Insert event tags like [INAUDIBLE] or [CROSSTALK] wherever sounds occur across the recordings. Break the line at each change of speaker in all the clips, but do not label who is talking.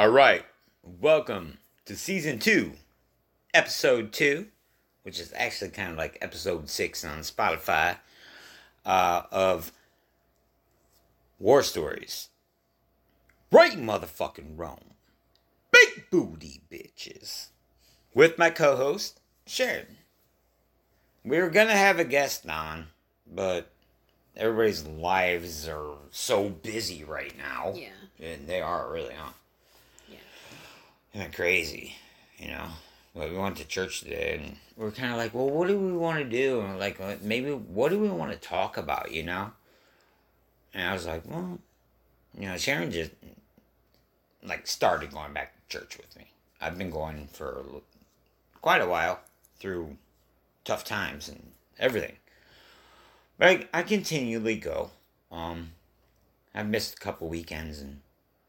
All right, welcome to season two, episode two, which is actually kind of like episode six on Spotify, uh, of War Stories. Right, motherfucking Rohm. Big booty bitches. With my co host, Sharon. We were gonna have a guest on, but everybody's lives are so busy right now.
Yeah.
And they are really, huh? Of crazy, you know. But we went to church today, and we are kind of like, well, what do we want to do? And like, maybe what do we want to talk about, you know? And I was like, well, you know, Sharon just like started going back to church with me. I've been going for quite a while through tough times and everything. But I, I continually go. Um, I've missed a couple weekends and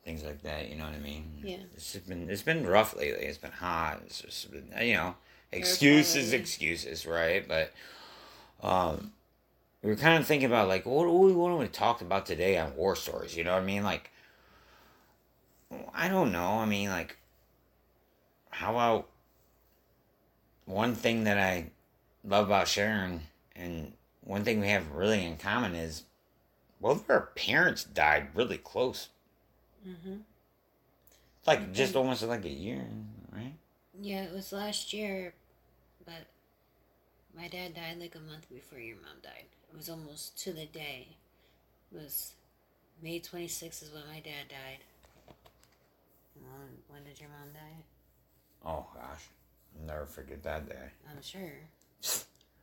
things like that. You know what I mean?
Yeah.
It's just been it's been rough lately. It's been hot. It's just been you know excuses, excuses, right? But um, we were kind of thinking about like what do we want to talk about today on war stories? You know what I mean? Like I don't know. I mean like how about one thing that I love about Sharon and one thing we have really in common is both of our parents died really close
Mm-hmm.
like just almost like a year, right?
Yeah, it was last year, but my dad died like a month before your mom died. It was almost to the day. It was May 26th is when my dad died. When, when did your mom die?
Oh gosh, I'll never forget that day.
I'm sure.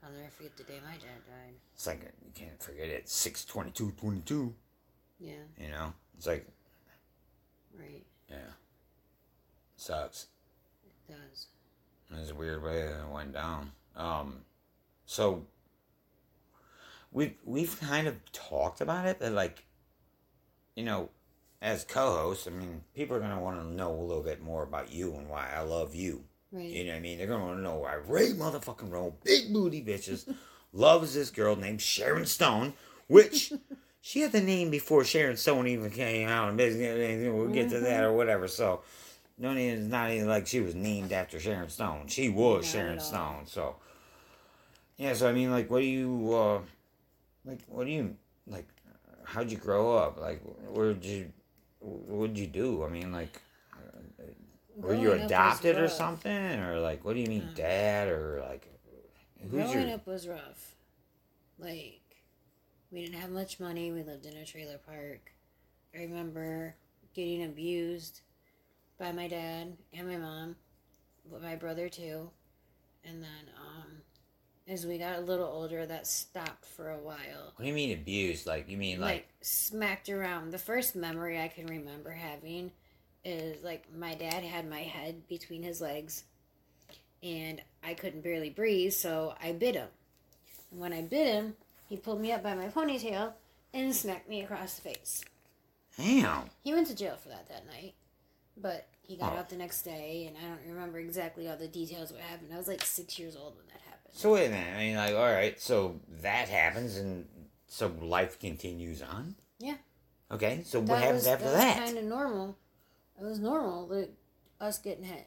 I'll never forget the day my dad died.
It's like you can't forget it. Six twenty two twenty two.
Yeah,
You know, it's like
right.
yeah, sucks.
It does.
It's a weird way that it went down. Um, so we've we've kind of talked about it, but like, you know, as co-hosts, I mean, people are gonna want to know a little bit more about you and why I love you.
Right.
You know what I mean? They're gonna want to know why Ray motherfucking Rohm, big booty bitches, [LAUGHS] loves this girl named Sharon Stone, which [LAUGHS] she had the name before Sharon Stone even came out. And we'll get to that mm-hmm. or whatever. So, no, it's not even like she was named after Sharon Stone. She was
Not
Sharon. Stone. So, yeah. So I mean, like, what do you, uh, like, what do you like? How'd you grow up? Like, where'd you, what'd you do? I mean, like. Uh, were you
Growing
adopted or something, or like, what do you mean,
No.
dad, or like, who's
Growing
your?
up was rough. Like, we didn't have much money. We lived in a trailer park. I remember getting abused by my dad and my mom, but my brother too. And then, um, as we got a little older, that stopped for a while.
What do you mean abused? Like, you mean
Like,
like,
smacked around. The first memory I can remember having is like my dad had my head between his legs, and I couldn't barely breathe, so I bit him. And when I bit him, he pulled me up by my ponytail and smacked me across the face.
damn.
He went to jail for that that night, but he got
Oh.
out the next day, and I don't remember exactly all the details of what happened. I was like six years old when that happened.
So wait a minute. I mean, like, all right. So that happens, and so life continues on.
Yeah.
Okay. So what happens
was,
after
that?
that?
kind of normal. It was normal, like us getting hit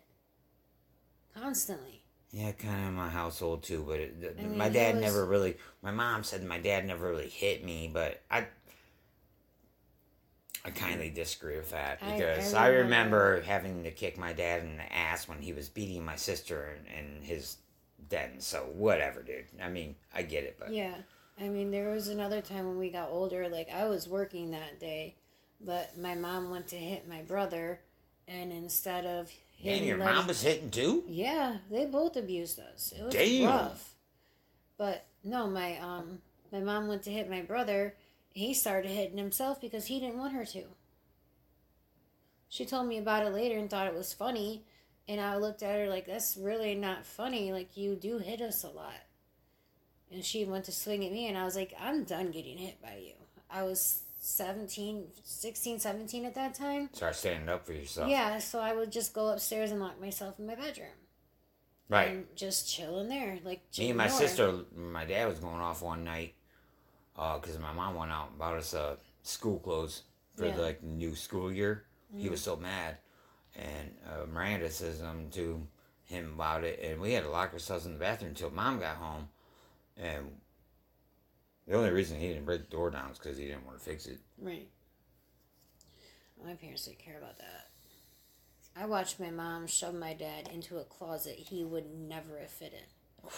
constantly.
Yeah, kind of in my household too. But it, th-
I mean,
my dad
was-
never really. My mom said my dad never really hit me, but I. I kindly disagree with that
I- I
because I, remember
remember-
having to kick my dad in the ass when he was beating my sister and, in his den. So whatever, dude. I mean, I get it, but
Yeah. I mean, there was another time when we got older, like I was working that day, but my mom went to hit my brother, and instead of
and your
letting-
mom was hitting too.
yeah, they both abused us. It was
Damn.
rough. But no, my um, my mom went to hit my brother. He started hitting himself because he didn't want her to. She told me about it later and thought it was funny, and I looked at her like, "That's really not funny. Like you do hit us a lot." And she went to swing at me, and I was like, "I'm done getting hit by you." I was 17, 16, 17 at that time.
Start standing up for yourself.
Yeah, so I would just go upstairs and lock myself in my bedroom
Right.
and just chill in there, like
Me and my sister, my dad was going off one night because my mom went out and bought us uh, school clothes for
Yeah.
the like new school year. He
Mm.
was so mad, and uh, Miranda says um to him about it, and we had to lock ourselves in the bathroom until mom got home, and the only reason he didn't break the door down is because he didn't want to fix it.
Right. My parents didn't care about that. I watched my mom shove my dad into a closet he would never have fit in. [SIGHS]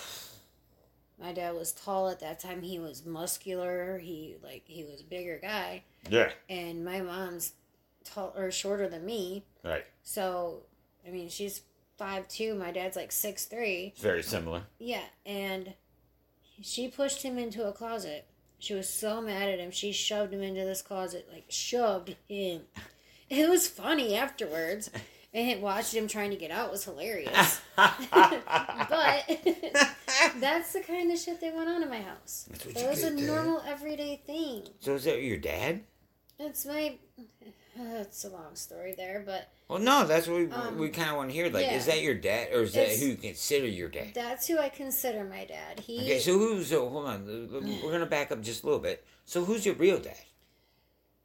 My dad was tall at that time. He was muscular. He like he was a bigger guy,
Yeah.
and my mom's tall or shorter than me.
Right.
So, I mean, she's five two. My dad's like six three.
It's very similar.
Yeah, and she pushed him into a closet. She was so mad at him. She shoved him into this closet, like shoved him. [LAUGHS] It was funny afterwards. And watching him trying to get out was hilarious. [LAUGHS] but [LAUGHS] that's the kind of shit that went on in my house.
That's what
It was a
dude.
normal everyday thing.
so is that your dad?
It's my. It's a long story there, but
Well, no, that's what we,
Um,
we kind of want to hear. Like, is that your dad, or is that who you consider your dad?
that's who I consider my dad. He
Okay, so who's so hold on, we're gonna back up just a little bit. So who's your real dad?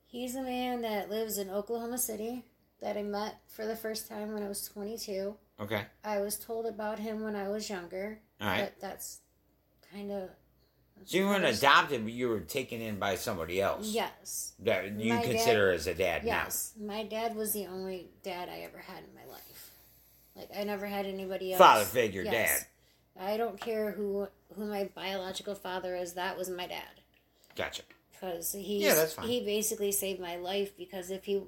He's a man that lives in Oklahoma City that I met for the first time when I was 22.
Okay,
I was told about him when I was younger,
all right.
but that's kind of.
So you weren't adopted, but you were taken in by somebody else.
Yes.
That you
My dad-
consider as a dad
Yes. My dad was the only dad I ever had in my life. Like, I never had anybody
now.
else.
Father figure,
Yes.
dad.
I don't care who who my biological father is. That was my dad.
Gotcha.
because he
Yeah, that's fine.
he basically saved my life because if he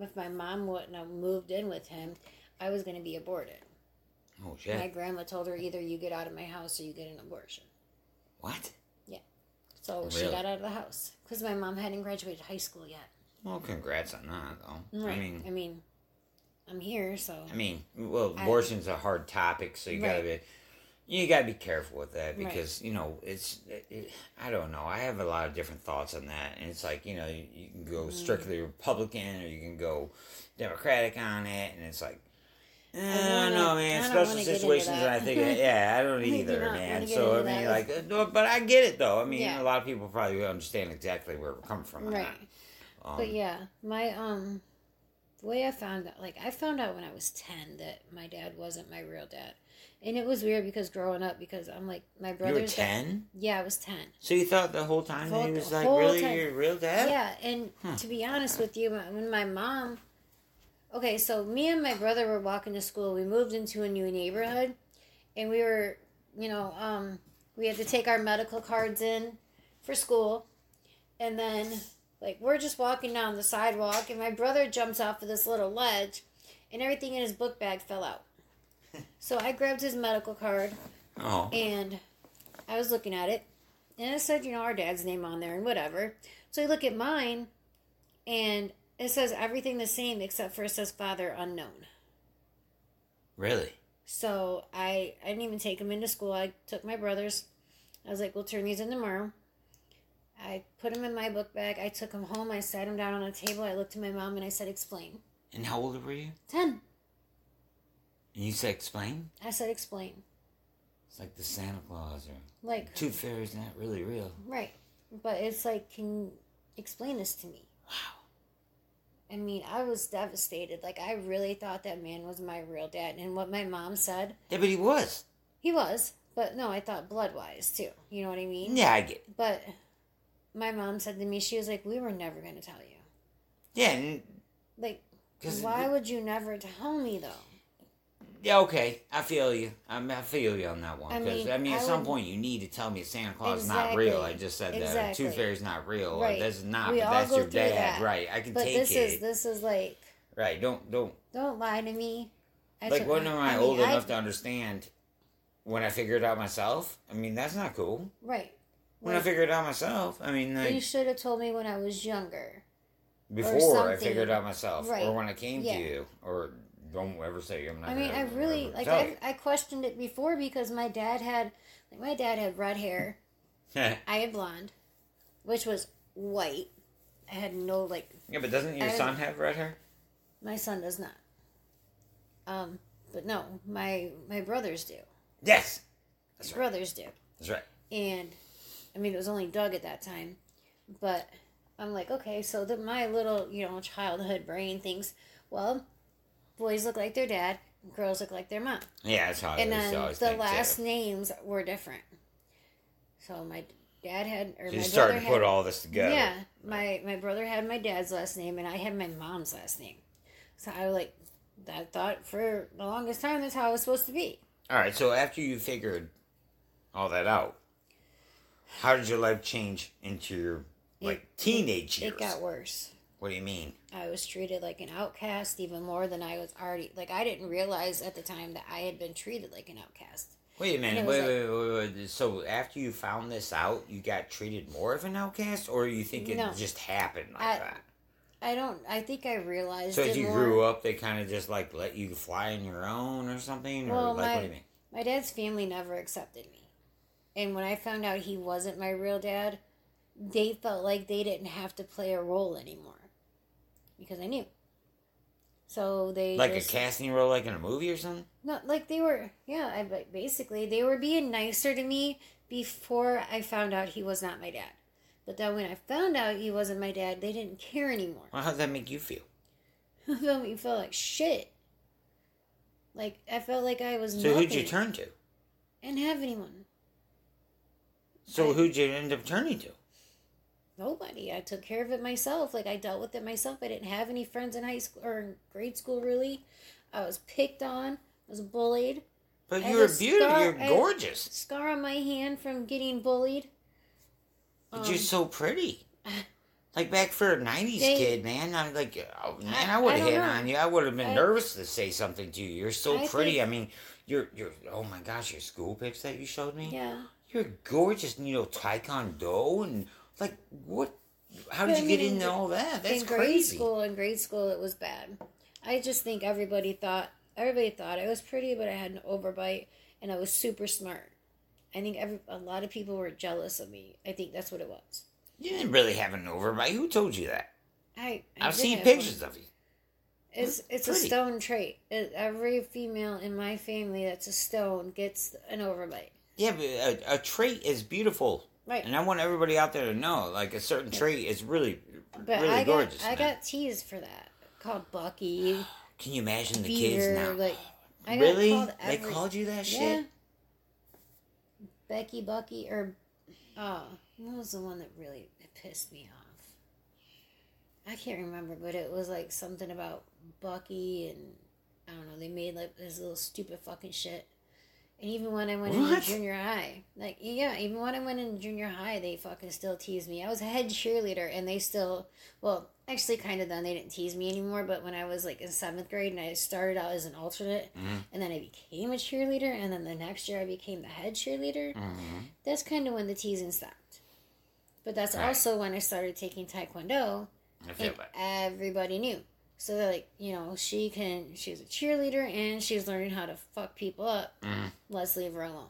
if my mom wouldn't have moved in with him, I was going to be aborted.
Oh shit.
My grandma told her either you get out of my house or you get an abortion.
What?
So she got out of the house because my mom hadn't graduated high school yet.
Well, congrats on that, though.
Right.
I mean,
I mean, I'm here, so
I mean, well,
I-
abortion's a hard topic, so you gotta be, you gotta be careful with that
Right.
because you know it's. It, it, I don't know. I have a lot of different thoughts on that, and it's like you know you, you can
Mm.
go strictly Republican or you can go Democratic on it, and it's like. I
don't
don't
wanna-
know, man. Special
wanna get into
situations, and I think, [LAUGHS] yeah, I don't
I do
either, man. So I mean, like, uh, no, but I get it though. I mean,
Yeah.
a lot of people probably understand exactly where we're coming from.
right.
Um,
But yeah, my um, the way I found out, like I found out when I was ten that my dad wasn't my real dad, and it was weird because growing up, because I'm like my
you were ten,
yeah, I was ten.
so you thought the whole time that he was like really
time.
your real dad?
Yeah, and
Huh.
to be honest with you, when my mom, okay, so me and my brother were walking to school. We moved into a new neighborhood, and we were, you know, um, we had to take our medical cards in for school, and then like we're just walking down the sidewalk, and my brother jumps off of this little ledge, and everything in his book bag fell out. [LAUGHS] So I grabbed his medical card
Oh,
and I was looking at it, and it said, you know, our dad's name on there and whatever. So I look at mine, and it says everything the same except for it says father unknown.
really?
So I I didn't even take him into school. I took my brother's. I was like, we'll turn these in tomorrow. I put him in my book bag. I took him home. I sat him down on a table. I looked at my mom and I said, explain.
And how old were you?
Ten.
And you said explain?
I said, explain.
It's like the Santa Claus or
Like,
Tooth Fairy's not really real.
right. But it's like, can you explain this to me?
Wow.
I mean, I was devastated. Like, I really thought that man was my real dad. And what my mom said,
Yeah, but he was.
he was. But no, I thought blood wise, too. You know what I mean?
Yeah, I get. It.
But my mom said to me, she was like, we were never going to tell you.
Yeah, and
Like, why would you never tell me, though?
Yeah, okay, I feel you. I, mean, I feel you on that one
I
because
mean,
I mean, at
I
some
would-
point you need to tell me Santa Claus is not real. I just said that
Exactly.
Tooth Fairy's not real.
Right.
That's not.
We
but
all
that's
go
your dad,
that.
right? I can
But
take
this
it.
is, this is like,
Right? Don't don't
don't lie to me. I
like when am I,
mean,
old
I-
enough to understand? When I figured it out myself, I mean that's not cool.
Right.
When I
Like,
figured it out myself, I mean like
you should have told me when I was younger.
before I figured it out myself,
Right.
or when I came
Yeah.
to you, or don't ever say I'm not.
I mean, I really like. I, I questioned it before because my dad had, like, my dad had red hair. [LAUGHS] I had blonde, which was white. I had no like.
yeah, but doesn't your
I-
son have red hair?
My son does not. Um, but no, my my brothers do.
Yes, That's right.
brothers do,
that's right.
and I mean it was only Doug at that time, but I'm like, okay, so that my little you know childhood brain thinks, well, boys look like their dad, girls look like their mom.
Yeah, that's how
and
always,
then the last
too.
names were different. So my dad had, or
So
my
started
brother
to
had,
put all this together.
yeah, my my brother had my dad's last name, and I had my mom's last name. So I like, I thought for the longest time that's how it was supposed to be.
All right. So after you figured all that out, how did your life change into your like teenage years?
It got worse.
What do you mean?
I was treated like an outcast even more than I was already. Like I didn't realize at the time that I had been treated like an outcast.
Wait a minute. Wait,
like-
wait, wait, wait. So after you found this out, you got treated more of an outcast, or you think it
No.
just happened like
I-
that?
I don't. I think I realized.
So as you
more.
grew up, they kind of just like let you fly on your own or something, or
Well,
like
my-
what do you mean?
My dad's family never accepted me. And when I found out he wasn't my real dad, they felt like they didn't have to play a role anymore. Because I knew. So they
Like
just,
a casting role, like in a movie or something?
No, like they were yeah, I but basically they were being nicer to me before I found out he was not my dad. But then when I found out he wasn't my dad, they didn't care anymore.
Well, how does that make you feel? [LAUGHS]
It made me feel like shit. Like I felt like I was
So
nothing.
who'd you turn to?
And have anyone.
So
I-
who'd you end up turning to?
Nobody. I took care of it myself. Like I dealt with it myself. I didn't have any friends in high school or in grade school really. I was picked on. I was bullied.
But you were beautiful. You're gorgeous.
Scar on my hand from getting bullied.
But you're
Um,
so pretty. [LAUGHS] Like back for a '90s
They-
kid, man. I'm like, oh, man,
I-
I, would have hit
know.
on you. I would have been
I-
nervous to say something to you. You're so
I
pretty.
think-
I mean, you're you're. Oh my gosh, your school pics that you showed me.
Yeah.
You're gorgeous. and, You know, taekwondo and like what? How did you get
in
into all that? That's
in grade
crazy.
school, in grade school, it was bad. I just think everybody thought everybody thought I was pretty, but I had an overbite and I was super smart. I think every a lot of people were jealous of me. I think that's what it was.
You didn't really have an overbite. Who told you that?
I, I
I've seen pictures
one.
of you.
It's it's
pretty.
a stone trait. It, every female in my family that's a stone gets an overbite.
Yeah, but a, a trait is beautiful,
Right.
and I want everybody out there to know, like a certain trait is really,
But
really
I got
gorgeous.
I
man.
got teased for that. Called Bucky, [SIGHS]
Can you imagine the
Peter,
kids now?
like I got
really?
called
they called you that
Yeah.
shit?
Becky Bucky or oh, what was the one that really pissed me off? I can't remember, but it was like something about Bucky and I don't know, they made like this little stupid fucking shit. And even when I went into junior high, like yeah, even when I went into junior high, they fucking still teased me. I was a head cheerleader, and they still, well, actually, kind of then they didn't tease me anymore. But when I was like in seventh grade, and I started out as an alternate,
Mhm.
and then I became a cheerleader, and then the next year I became the head cheerleader.
Mhm.
That's kind of when the teasing stopped. But that's
Right.
also when I started taking taekwondo,
I feel
and everybody knew. So they're like, you know, she can, she's a cheerleader and she's learning how to fuck people up.
Mhm.
Let's leave her alone.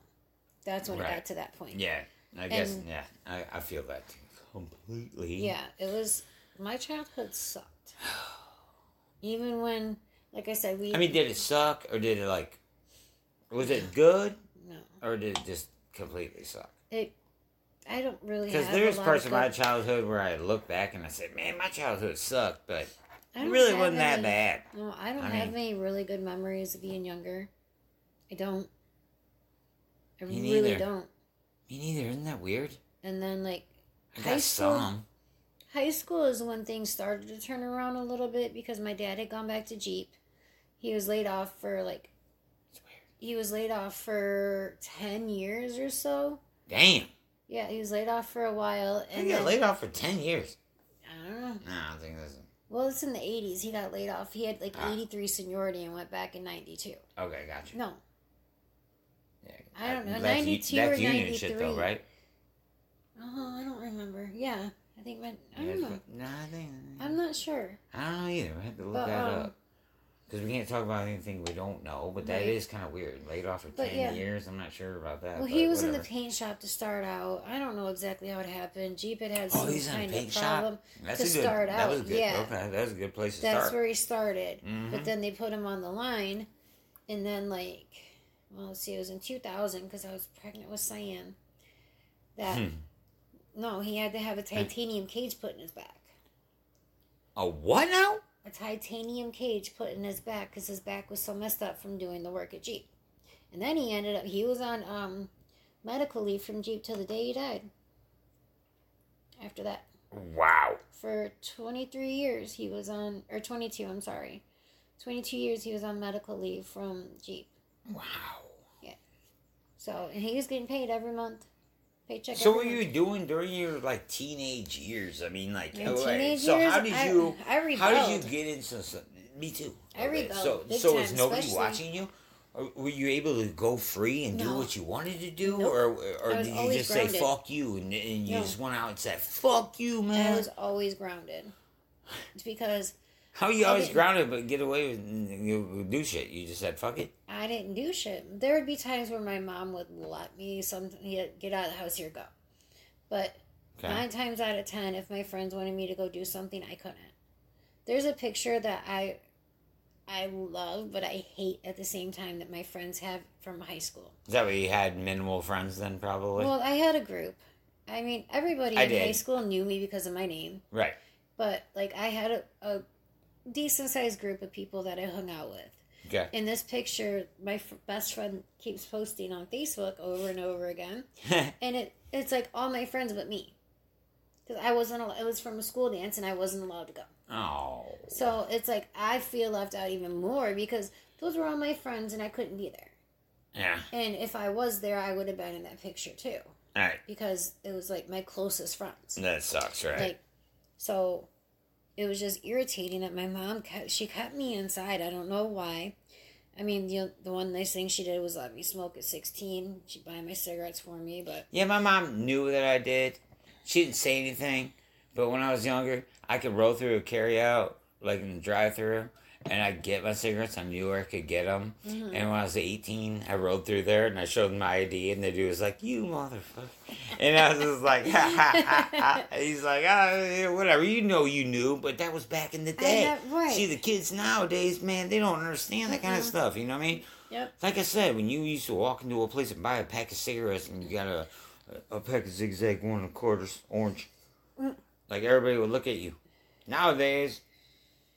That's when it got to that point.
Yeah, I guess. Yeah, I, I feel that completely.
Yeah, it was, my childhood sucked. [SIGHS] Even when, like I said, we,
I mean, did it suck or did it like? Was it [SIGHS] good
no,
or did it just completely suck?
it, I don't really
Because there's parts of
good-
my childhood where I look back and I say, "Man, my childhood sucked," but it really wasn't that bad.
No, I don't
I
have
mean-
any really good memories of being younger. I don't. I really
neither.
don't.
Me neither. Isn't that weird?
And then like
I
High
got
school?
some.
high school is when things started to turn around a little bit because my dad had gone back to Jeep. He was laid off for like he was laid off for ten years or so.
Damn.
Yeah, he was laid off for a while, and
got
then,
laid off for ten years.
I don't know.
No, I don't think that's
Well, it's in the eighties. He got laid off. He had like
Ah.
eighty three seniority and went back in ninety two.
okay. Gotcha.
No,
Yeah,
I don't know,
That's,
92
that's
or
union shit though,
93.
right?
oh, I don't remember. Yeah, I think my I don't know.
but- No, I think.
I'm not sure.
I don't know either. I have to look
But,
that
um,
up. Because we can't talk about anything we don't know, but that
Right.
is kind of weird. Laid off for
But,
10
yeah.
years, I'm not sure about that.
Well, he was in the paint shop to start out. I don't know exactly how it happened. Jeep had had
Oh,
some kind
paint
of
shop?
problem.
That's
to
good,
start
That was
out,
good.
yeah.
Okay, that was a good place to start.
That's
start.
where he started.
Mhm.
But then they put him on the line, and then like, well, let's see, it was in 2000 because I was pregnant with Cyan. That
Hmm.
no, he had to have a titanium cage put in his back.
A what now?
A titanium cage put in his back because his back was so messed up from doing the work at Jeep. And then he ended up, he was on um, medical leave from Jeep till the day he died. After that.
Wow.
For 23 years, he was on, or 22, I'm sorry. 22 years he was on medical leave from Jeep.
Wow. Yeah.
So, and he was getting paid every month. Paycheck
So what were you doing during your like teenage years? I mean, like, oh,
teenage
so
years,
how did
I-
you?
I
how did
rebelled.
you get into? Some, me too.
I rebelled
So,
big
so
time,
is nobody
especially-
watching you? Or were you able to go free and do
No.
what you wanted to do,
Nope.
or or
I was
did you
always
just
grounded.
say "fuck you" and, and you
No.
just went out and said "fuck you, man"?
I was always grounded. It's because
How you
I
always
didn't-
grounded but get away with and you do shit? You just said "fuck it."
I didn't do shit. There would be times where my mom would let me some get out of the house, here go. But
Okay.
nine times out of ten, if my friends wanted me to go do something, I couldn't. There's a picture that I I love, but I hate at the same time that my friends have from high school.
Is that why you had minimal friends then? Probably.
Well, I had a group. I mean, everybody
I
in
did.
high school knew me because of my name.
right.
But like, I had a, a decent sized group of people that I hung out with. In this picture my f- best friend keeps posting on facebook over and over again. [LAUGHS] And it it's like all my friends but me. Because i wasn't al- it was from a school dance and i wasn't allowed to go.
Oh.
so it's like i feel left out even more because those were all my friends and i couldn't be there.
Yeah.
and if i was there i would have been in that picture too.
All right.
because it was like my closest friends.
That sucks, right?
like so it was just irritating that my mom kept she kept me inside. I don't know why i mean the, the one nice thing she did was let me smoke at 16 she'd buy my cigarettes for me but
Yeah, my mom knew that I did. She didn't say anything, but when I was younger, I could roll through a carry out, like in the drive through, and I'd get my cigarettes. I knew where I could get them.
Mm-hmm.
And when I was 18, I rode through there and I showed them my ID, and the dude was like, You motherfucker. And I was just like, ha ha ha ha. He's like, ah, whatever. You know you knew, but that was back in the day.
know- right.
See, the kids nowadays, man, they don't understand that kind of stuff. You know what I mean?
yep
Like I said, when you used to walk into a place and buy a pack of cigarettes and you got a a pack of zigzag one and a quarters orange,
Mm.
like everybody would look at you. Nowadays,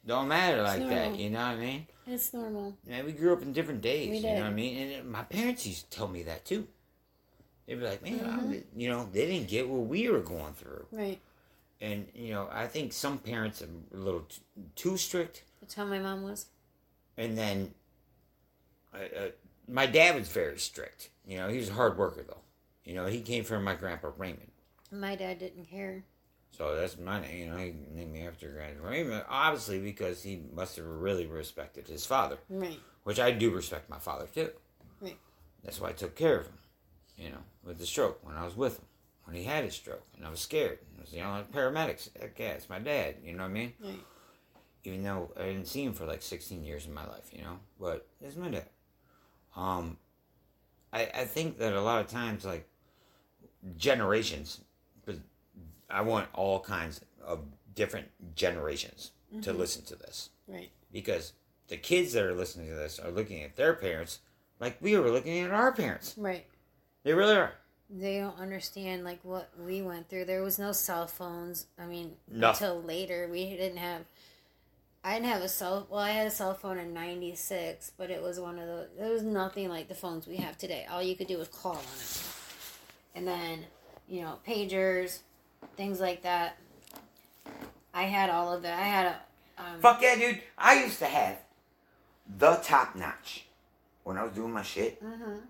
don't matter like that. You know what I mean?
it's normal
Yeah, we grew up in different days.
We
You know what I mean? And my parents used to tell me that too. They'd be like, "Man, I
Mhm.
did- you know, they didn't get what we were going through."
right
And you know, I think some parents are a little t- too strict.
that's how my mom was
And then, uh, uh, my dad was very strict. You know, he was a hard worker though. You know, he came from my grandpa Raymond.
my dad didn't care
So that's my name. You know, he named me after Grandpa Raymond, obviously because he must have really respected his father,
right
which I do respect my father too.
Right.
That's why I took care of him. You know, with the stroke when I was with him, when he had his stroke, and I was scared. I was, you know, like paramedics. Heck yeah, it's my dad. You know what I mean?
right
even though I didn't see him for like 16 years in my life, you know, but it's my dad. Um, I, I think that a lot of times, like, generations, I want all kinds of different generations to
Mhm.
listen to this
right
because the kids that are listening to this are looking at their parents like we were looking at our parents.
right
They really are.
they don't understand like what we went through. There was no cell phones. I mean,
Nothing.
until later we didn't have. I didn't have a cell. Well, I had a cell phone in '96, but it was one of those. It was nothing like the phones we have today. All you could do was call on it, and then you know pagers, things like that. I had all of that. I had a. Um,
Fuck yeah, dude. I used to have the top notch when I was doing my shit.
Mhm.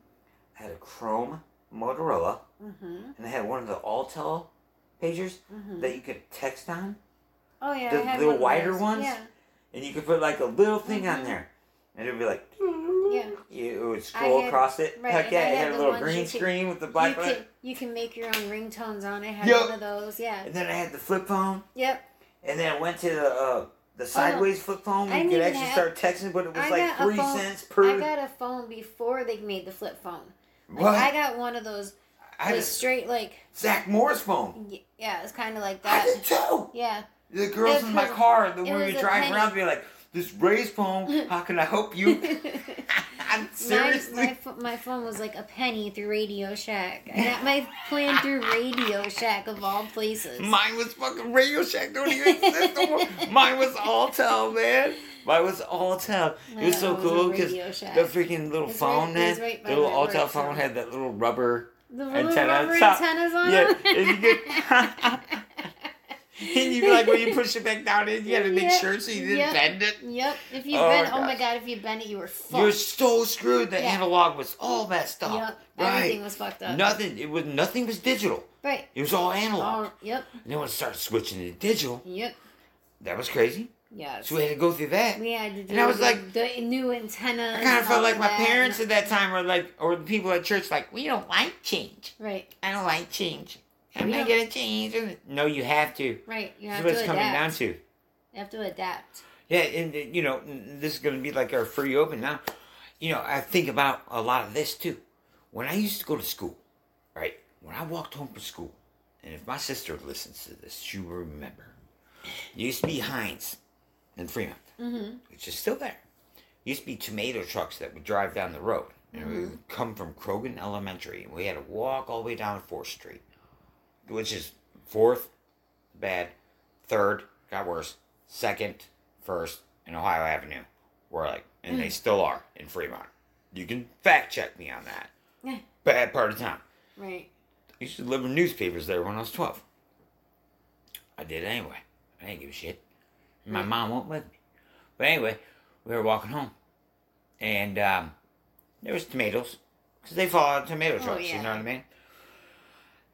I had a Chrome Motorola,
Mhm.
and I had one of the Alltel pagers
Mhm.
that you could text on,
Oh yeah,
the-
I had
the wider ones?
Yeah.
and you could put like a little thing on
Mhm.
there, and it would be like,
Yeah.
you, would scroll
had-
across it.
right,
Heck
and
yeah,
I
it
had
had a little green
you could-
screen with the black
you
light.
can you can make your own ringtones on it. I had
Yup.
one of those. Yeah.
And then I had the flip phone,
Yep.
and then I went to the uh, the sideways flip phone.
Oh,
You could actually
have-
start texting, but it was
I
like three
phone-
cents per.
I got a phone before they made the flip phone. Like,
what?
I got one of those
I had a
straight like
Zach Morris phone.
yeah, it's kind of like that.
I
that.
did too.
Yeah.
The girls in my car, the
it
when we
was
were driving
penny.
around, be like, "This raised phone, how can I help you?" [LAUGHS] I
My,
Seriously?
my, my phone was like a penny through Radio Shack. I got my plan through Radio Shack of all places.
Mine was fucking Radio Shack. Don't even exist no more. Mine was Alltel, man. Mine was Alltel. It was so
was
cool because the freaking little
It's
phone
right-
man,
right
the little Alltel phone had that little rubber
the little
antenna on
rubber
top.
antennas on
Yeah, you get. [LAUGHS] and you like when you push it back down in, you had to make sure so you didn't
Yep.
bend it.
Yep. If you
Oh,
bend, oh my god, if you bend it, you were fucked.
You're so screwed. The
Yeah.
analog was all messed up.
Yep.
Right.
Everything was fucked up.
Nothing. It was nothing was digital.
Right.
It was all analog.
Oh, yep.
And then when it started switching to digital,
Yep.
that was crazy.
Yeah.
So we had to go through that.
We had to do
And I was
the,
like-
the new antenna.
I kind of felt like my parents at that time were like, or the people at church, like, we don't like change.
Right.
I don't like change. I'm
We
not
don't-
gonna change. No, you have to.
Right. You have That's
what
to
it's coming down to.
You have to adapt.
Yeah, and uh, you know, this is gonna be like our free open now. You know, I think about a lot of this too. When I used to go to school, right? When I walked home from school, and if my sister listens to this, she will remember. It used to be Heinz in Fremont,
Mm-hmm.
which is still there. Used to be tomato trucks that would drive down the road, and we would come from Croghan Elementary, and we had to walk all the way down Fourth Street, which is Fourth, bad, Third got worse, Second, First, and Ohio Avenue were like, and they still are in Fremont. You can fact check me on that.
Yeah.
Bad part of town.
Right.
I used to deliver newspapers there when I was 12. I did it anyway. I didn't give a shit. My
Right.
mom won't let me. But anyway, we were walking home. And um, there was tomatoes. Because they fall out of tomato
Oh,
trucks, you know what I mean?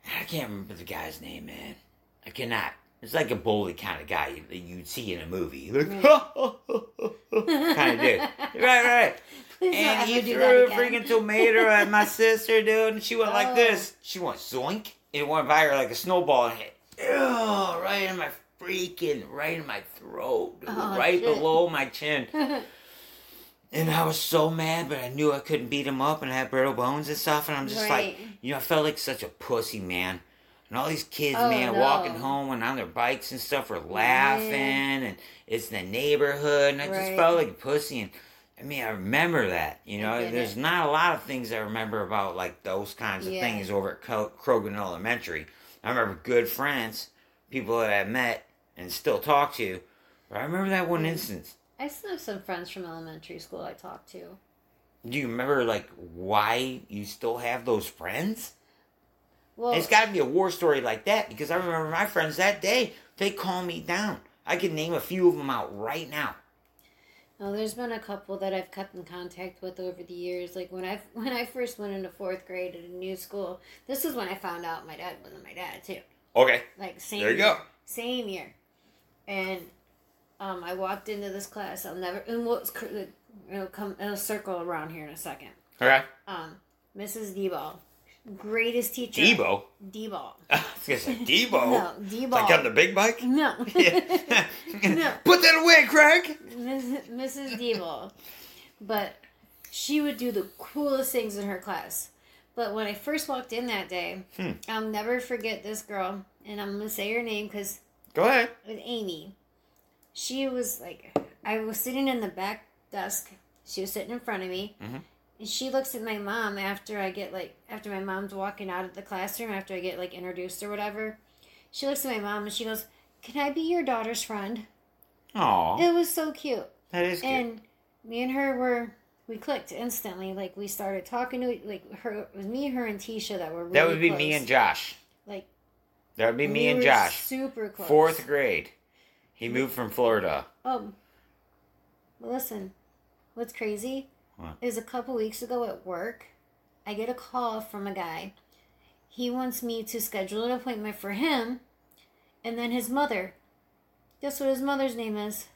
I can't remember the guy's name, man. I cannot. It's like a bully kind of guy that you'd see in a movie. Like, kind of dude. Right, right. [LAUGHS]
Please
And he threw a freaking tomato at my [LAUGHS] sister, dude, and she went like
Oh.
this. She went zoink. It went by her like a snowball and hit, ew, right in my freaking, right in my throat, dude,
Oh,
right
shit.
below my chin. [LAUGHS] And I was so mad, but I knew I couldn't beat him up and I had brittle bones and stuff. And I'm just like, you know, I felt like such a pussy, man. And all these kids,
Oh,
man,
no.
walking home and on their bikes and stuff were laughing, and it's the neighborhood, and I just felt like a pussy. And I mean, I remember that. You know, there's
it.
not a lot of things I remember about like those kinds of
Yeah.
things over at Croghan Elementary. I remember good friends, people that I met and still talk to. But I remember that one
Mm.
instance.
I still have some friends from elementary school I talk to.
Do you remember like why you still have those friends?
Well,
it's got to be a war story like that because I remember my friends that day. They calmed me down. I can name a few of them out right now.
well, there's been a couple that I've kept in contact with over the years. Like when I [LAUGHS] when I first went into fourth grade at a new school, this is when I found out my dad wasn't my dad too.
Okay,
Like same
there you go.
same year, and um, I walked into this class. I'll never And what's it'll come it'll circle around here in a second.
Okay,
Um, Mrs. Deball, greatest teacher.
Debo.
Deball. [LAUGHS]
I was gonna say Debo.
No, Deball.
Like on the big bike. [LAUGHS]
no. [LAUGHS]
Yeah.
No.
Put that away, Craig.
Miss- Mrs. Deball. But she would do the coolest things in her class. But when I first walked in that day,
Hmm.
I'll never forget this girl, and I'm gonna say her name because
Go ahead.
with Amy. She was like, I was sitting in the back desk. She was sitting in front of me.
Mhm.
And she looks at my mom after I get like, after my mom's walking out of the classroom, after I get like introduced or whatever. She looks at my mom and she goes, Can I be your daughter's friend?
Aw,
It was so cute.
that is cute.
And me and her were, we clicked instantly. Like we started talking to, like her, it was me, her, and Tisha that were really
that would be
close.
me and Josh.
Like,
That would be me
we
and Josh.
Super close.
Fourth grade. He moved from Florida.
Um, oh, well, listen. What's crazy
What?
is a couple weeks ago at work, I get a call from a guy. He wants me to schedule an appointment for him, and then his mother. Guess what his mother's name is?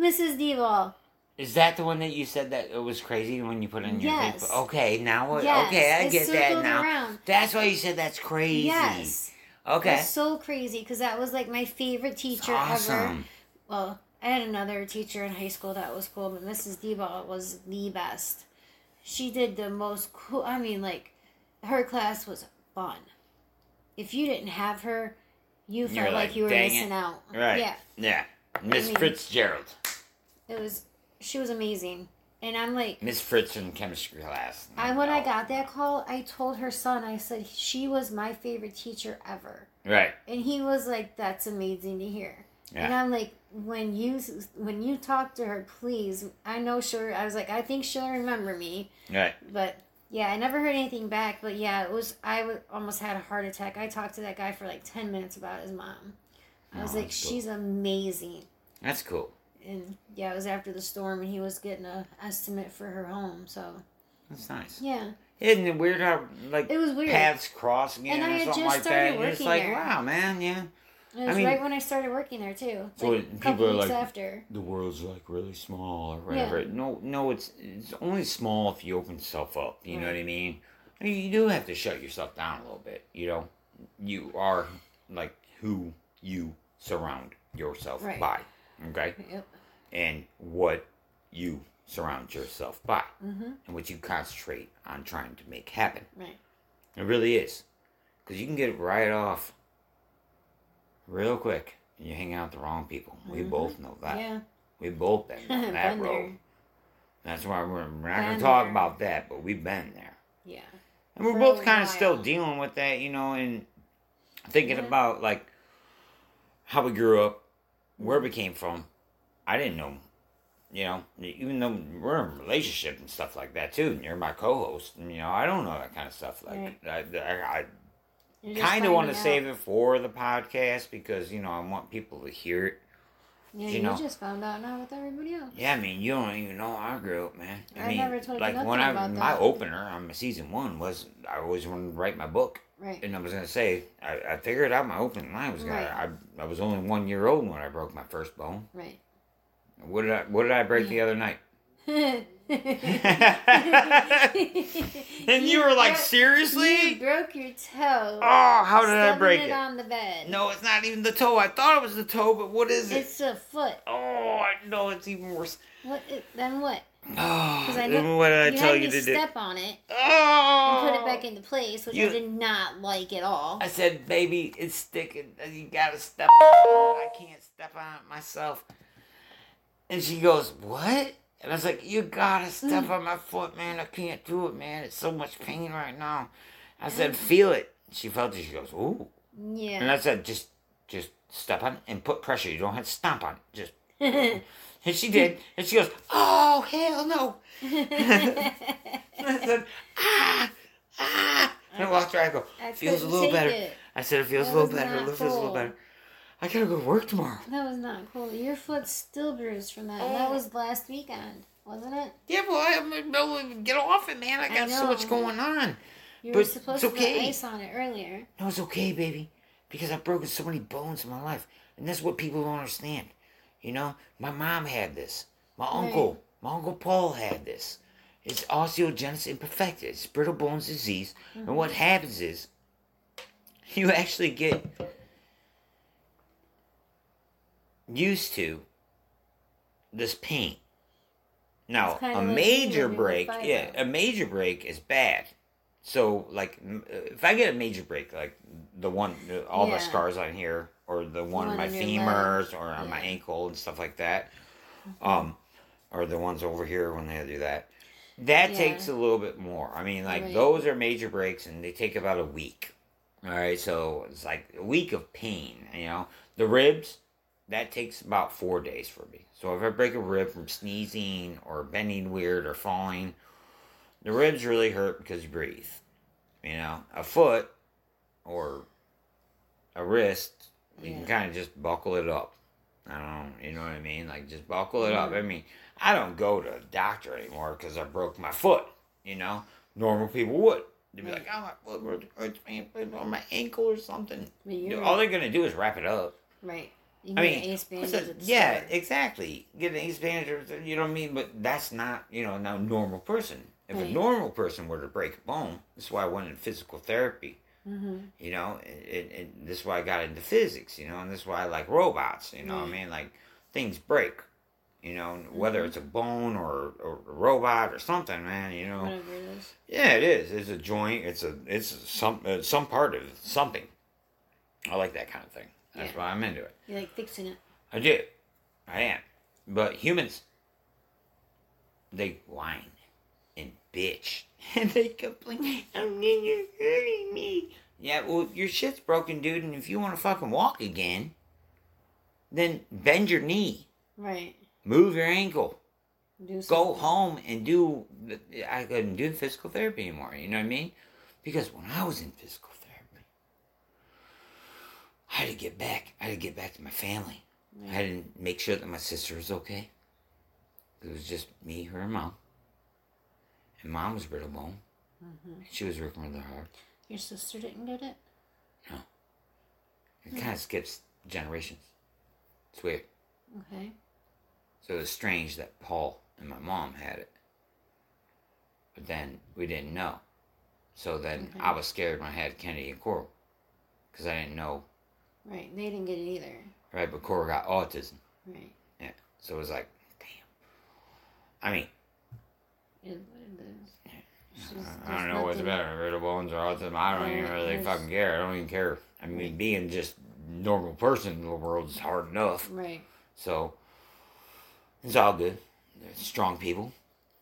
Mrs. Deval.
Is that the one that you said that it was crazy when you put in your
Yes.
Facebook? Okay, now what?
Yes,
okay, I
it
get that now.
around.
That's why you said that's crazy.
Yes.
Okay.
So crazy because that was like my favorite teacher ever. Well, I had another teacher in high school that was cool, but Mrs. Deba was the best. She did the most cool. I mean, like, her class was fun. If you didn't have her, you felt like,
like,
you were missing
it."
out.
Right.
Yeah,
Yeah. Miss
mean-
Fitzgerald.
it was. She was amazing, And I'm like,
Miss Fritz in chemistry class.
I when I got that call, I told her son, I said she was my favorite teacher ever,
Right.
and he was like, "That's amazing to hear."
Yeah.
And I'm like, when you when you talk to her, please. I know she'll. I was like, I think she'll remember me,
Right.
but yeah, I never heard anything back. But yeah, it was. I w- almost had a heart attack. I talked to that guy for like ten minutes about his mom. I was
Oh,
like,
cool.
she's amazing.
That's cool.
And yeah, it was after the storm, and he was getting a estimate for her home. So
That's nice.
yeah,
Isn't it weird how like
it was weird.
paths cross again
And I had
something
just
like
started
that? And it's like,
there.
wow, man, yeah.
It was
I mean-
right when I started working there too.
So
Like,
it-
a couple
people are
weeks
like-
after.
The world's like really small or whatever. No, no, it's it's only small if you open yourself up. You know what I mean? I mean, you do have to shut yourself down a little bit. You know, you are like who you surround yourself
Right.
by. Okay.
Yep.
And what you surround yourself by
Mm-hmm.
and what you concentrate on trying to make happen.
Right.
It really is. Because you can get right off real quick and you hang out with the wrong people. We
Mhm.
both know that.
Yeah.
We've both been [LAUGHS] down that
Been
road. That's why we're, we're not going to talk about that, but we've been there.
Yeah.
And we're
For
both kind of still dealing with that, you know, and thinking
Yeah.
about like how we grew up, where we came from. I didn't know, you know, even though we're in a relationship and stuff like that too. And you're my co-host, and you know, I don't know that kind of stuff. Like, I, I, I kind of want to save it for the podcast because you know I want people to hear it.
Yeah,
you
you,
know.
just found out now with everybody else.
Yeah, I mean, you don't even know how I grew up, man. I,
I
mean,
never told you
like
nothing
when I
about
my
that.
opener on season one was I always wanted to write my book.
Right.
And I was gonna say, I, I figured out my opening line was gonna.
Right.
I, I was only one year old when I broke my first bone.
Right.
What did I What did I break the other night?
and [LAUGHS]
And you were like, seriously?
You broke your toe.
Oh, how did I break
it
it?
on the bed.
No, it's not even the toe. I thought it was the toe, but what is it?
It's a foot.
Oh, I know it's even worse.
What? Then what? [SIGHS]
Oh,
I
then
know-
what did I
you
tell
had
you
me
to do?
step on it
Oh,
and put it back into place, which
You-
I did not like at all.
I said, baby, it's sticking. You gotta step on it. I can't step on it myself. And she goes, what? And I was like, you gotta step on my foot, man. I can't do it, man. It's so much pain right now. I said, feel it. She felt it. She goes, ooh.
Yeah.
And I said, just, just step on it and put pressure. You don't have to stomp on it. Just. [LAUGHS] And she did. And she goes, oh, hell no. And [LAUGHS] I said, ah, ah. And I walked her. I go,
I
feels a little better.
it.
I said it feels
That
a little better. It feels a little better. I gotta go to work tomorrow.
That was not cool. Your foot's still bruised from that. And that was oh. last weekend, wasn't it?
Yeah, well, I'm able to get off it, man. I
I
got so much
know.
going on.
You
But
were
it's
supposed to
okay.
put ice on it earlier.
No, it's okay, baby, because I've broken so many bones in my life, and that's what people don't understand. You know, my mom had this. My uncle, my uncle Paul had this. It's osteogenesis imperfecta. It's brittle bones disease, and mm-hmm. what happens is, you actually get used to this pain. Now, a major break, yeah, a major break is bad. So, like, uh, if I get a major break, like the one, uh, all the scars on here, or the one on my femurs,
leg.
or on my
Yeah. Mm-hmm.
ankle and stuff like that, um, or the ones over here when they do that, that
Yeah.
takes a little bit more. I mean, like
Right.
those are major breaks, and they take about a week. All right, so it's like a week of pain. You know, the ribs that takes about four days for me. So if I break a rib from sneezing or bending weird or falling, the ribs really hurt because you breathe. You know, a foot or a wrist, you can kind of just buckle it up. I don't know, you know what I mean? Like just buckle it up.
Mhm.
I mean, I don't go to a doctor anymore because I broke my foot. You know, normal people would. They'd be like, "Oh, my foot hurts- me, on my ankle or something."
You're
All they're gonna do is wrap it up.
right.
I mean,
get ace
what's
bandages
that-
at the
yeah,
store.
exactly. Get an ace bandage, or you know what I mean. But that's not, you know, now normal person. If a normal person were to break a bone, that's why I went into physical therapy.
Mm-hmm.
You know, and this is why I got into physics. You know, and this is why I like robots. You know, what I mean, like things break. You know, whether
Mhm.
it's a bone or, or a robot or something, man. You know,
Whatever it is.
yeah, it is. It's a joint. It's a it's some uh, some part of something. I like that kind of thing. That's
Yeah.
why I'm into it.
You like fixing it.
I do. I am. But humans, they whine and bitch. [LAUGHS] And they complain, oh, I'm you're hurting me. Yeah, well, your shit's broken, dude, and if you want to fucking walk again, then bend your knee,
Right.
move your ankle,
Do
go home and do. I couldn't do physical therapy anymore. You know what I mean? Because when I was in physical therapy, I had to get back. I had to get back to my family. I had to make sure that my sister was okay. It was just me, her, and mom. And mom was brittle bone. Mm-hmm. She was working really hard.
Your sister didn't get it? No.
It kind of mm. skips generations. It's weird.
Okay.
So it was strange that Paul and my mom had it. But then we didn't know. So then
Okay.
I was scared when I had Kennedy and Coral. Because I didn't know.
Right. They didn't get it either.
Right, but Coral got autism.
Right.
Yeah. So it was like, damn. I mean,
It is what it is. It's just-
I don't know what's better, brittle bones or autism. I don't even really fucking care. I don't even care. I mean, being just normal person in the world is hard enough.
Right.
So it's all good. They're strong people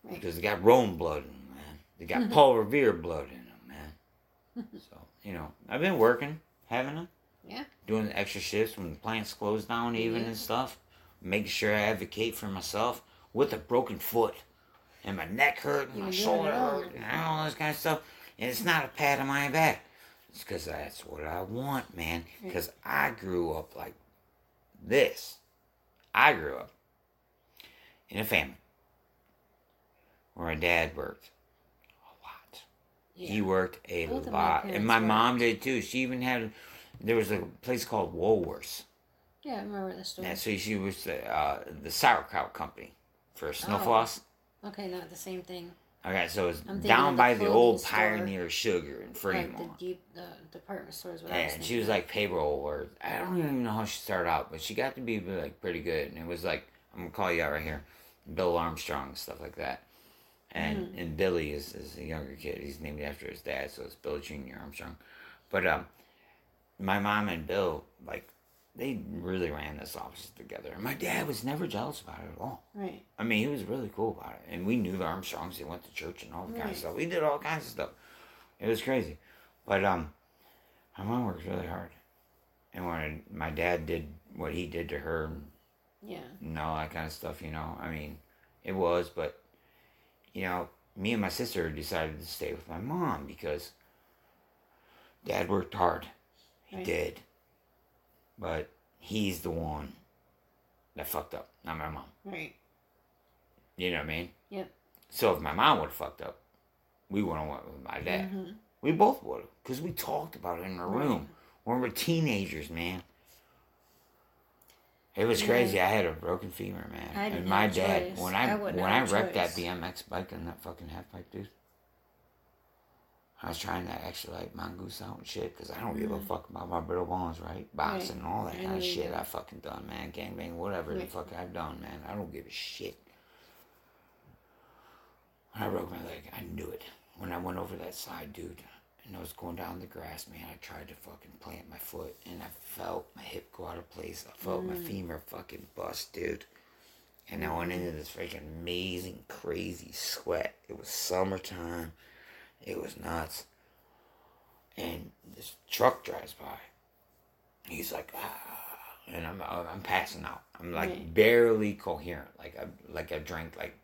Right.
because they got Rohm blood in them, man. They got Paul [LAUGHS] Revere blood in them, man. so you know, I've been working, haven't I?
Yeah.
Doing the extra shifts when the plants close down, even
Yeah.
and stuff. Making sure I advocate for myself with a broken foot and my neck hurt and my
doing
shoulder hurt and all this kind of stuff. And it's not a pat on my back. It's because that's what I want, man. Because I grew up like this. I grew up in a family where my dad worked a lot. He worked a
Both
lot. and my
worked.
mom did too. She even had, there was a place called Woolworths.
Yeah, I remember the story.
Yeah, so she was the, uh, the sauerkraut company for
Oh.
Snowfloss.
Okay, not the same thing.
Okay, so it's down
the
by the old
store.
Pioneer Sugar in
Like
Fremont.
the deep, the department stores. Was
and she was like payroll or I don't even know how she started out, but she got to be like pretty good. And it was like I'm gonna call you out right here, Bill Armstrong stuff like that. And
Hmm.
and Billy is, is a younger kid. He's named after his dad, so it's Bill Junior Armstrong. But um, my mom and Bill like they really ran this office together. And my dad was never jealous about it at all.
Right.
I mean, he was really cool about it. And we knew the Armstrongs. They went to church and all that kind of stuff. We did all kinds of stuff. It was crazy. But um, my mom worked really hard. And when my dad did what he did to her
Yeah.
and all that kind of stuff, you know, I mean, it was. But, you know, me and my sister decided to stay with my mom because dad worked hard. He
Right.
did. But he's the one that fucked up, not my mom.
Right.
You know what I mean?
Yep.
So if my mom would have fucked up, we would have went with my dad.
Mhm.
We both would have, because we talked about it in our
Right.
room when we were teenagers, man. It was
Yeah.
crazy. I had a broken femur, man,
I
and my dad
choice.
when I,
I
when I wrecked that. BMX bike and that fucking half pipe, dude. I was trying to actually like mongoose out and shit because I don't give a fuck about my brittle bones, right? Boxing and all that
Mm.
Kind of shit. I fucking done, man. Gangbang, whatever the fuck I've done, man. I don't give a shit. When I broke my leg, I knew it. When I went over that side, dude, and I was going down the grass, man, I tried to fucking plant my foot, and I felt my hip go out of place. I felt my femur fucking bust, dude. And I went into this freaking amazing, crazy sweat. It was summertime. It was nuts. And this truck drives by. He's like, ah, and I'm I'm passing out. I'm like
Right.
barely coherent. Like I like I drank like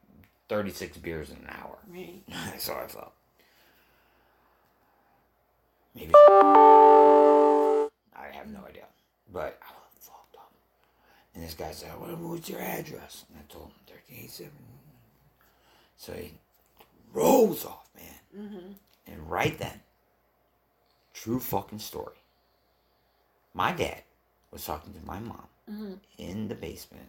36 beers in an hour.
Right. [LAUGHS]
That's how I felt. Maybe. I have no idea. But I was fucked up. And this guy said, well, what's your address? And I told him 1387. So he rolls off, man.
Mm-hmm.
And right then, true fucking story. My dad was talking to my mom
Mm-hmm.
in the basement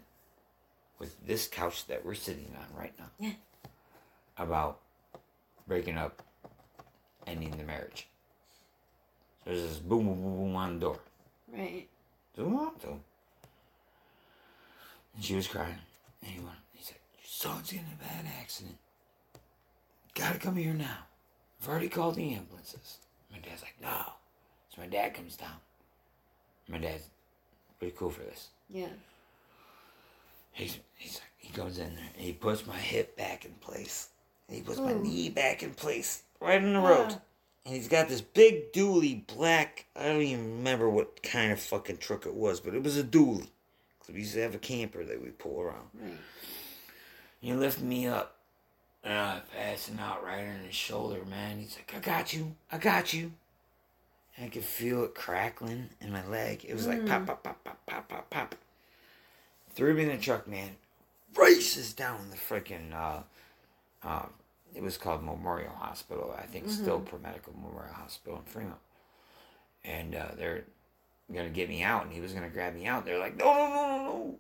with this couch that we're sitting on right now
Yeah.
about breaking up, ending the marriage. So there's this boom, boom, boom, boom on the door.
Right.
Zoom up, zoom. And she was crying. And he went, he said, Your son's in a bad accident. Gotta come here now. I've already called the ambulances. My dad's like, No. So my dad comes down. My dad's pretty cool for this.
Yeah.
He's, he's like, He goes in there and he puts my hip back in place. And he puts my knee back in place right in the road.
Ah.
And he's got this big dually black. I don't even remember what kind of fucking truck it was, but it was a dually. Because we used to have a camper that we pull around.
Right.
He lifted me up. And I was passing out right on his shoulder, man. He's like, I got you. I got you. And I could feel it crackling in my leg. It was like pop, pop, pop, pop, pop, pop, pop. Threw me in the truck, man. Races down the freaking, uh, uh, it was called Memorial Hospital. I think still ProMedica Memorial Hospital in Fremont. And uh, they're going to get me out, and he was going to grab me out. They're like, no, no, no, no, no.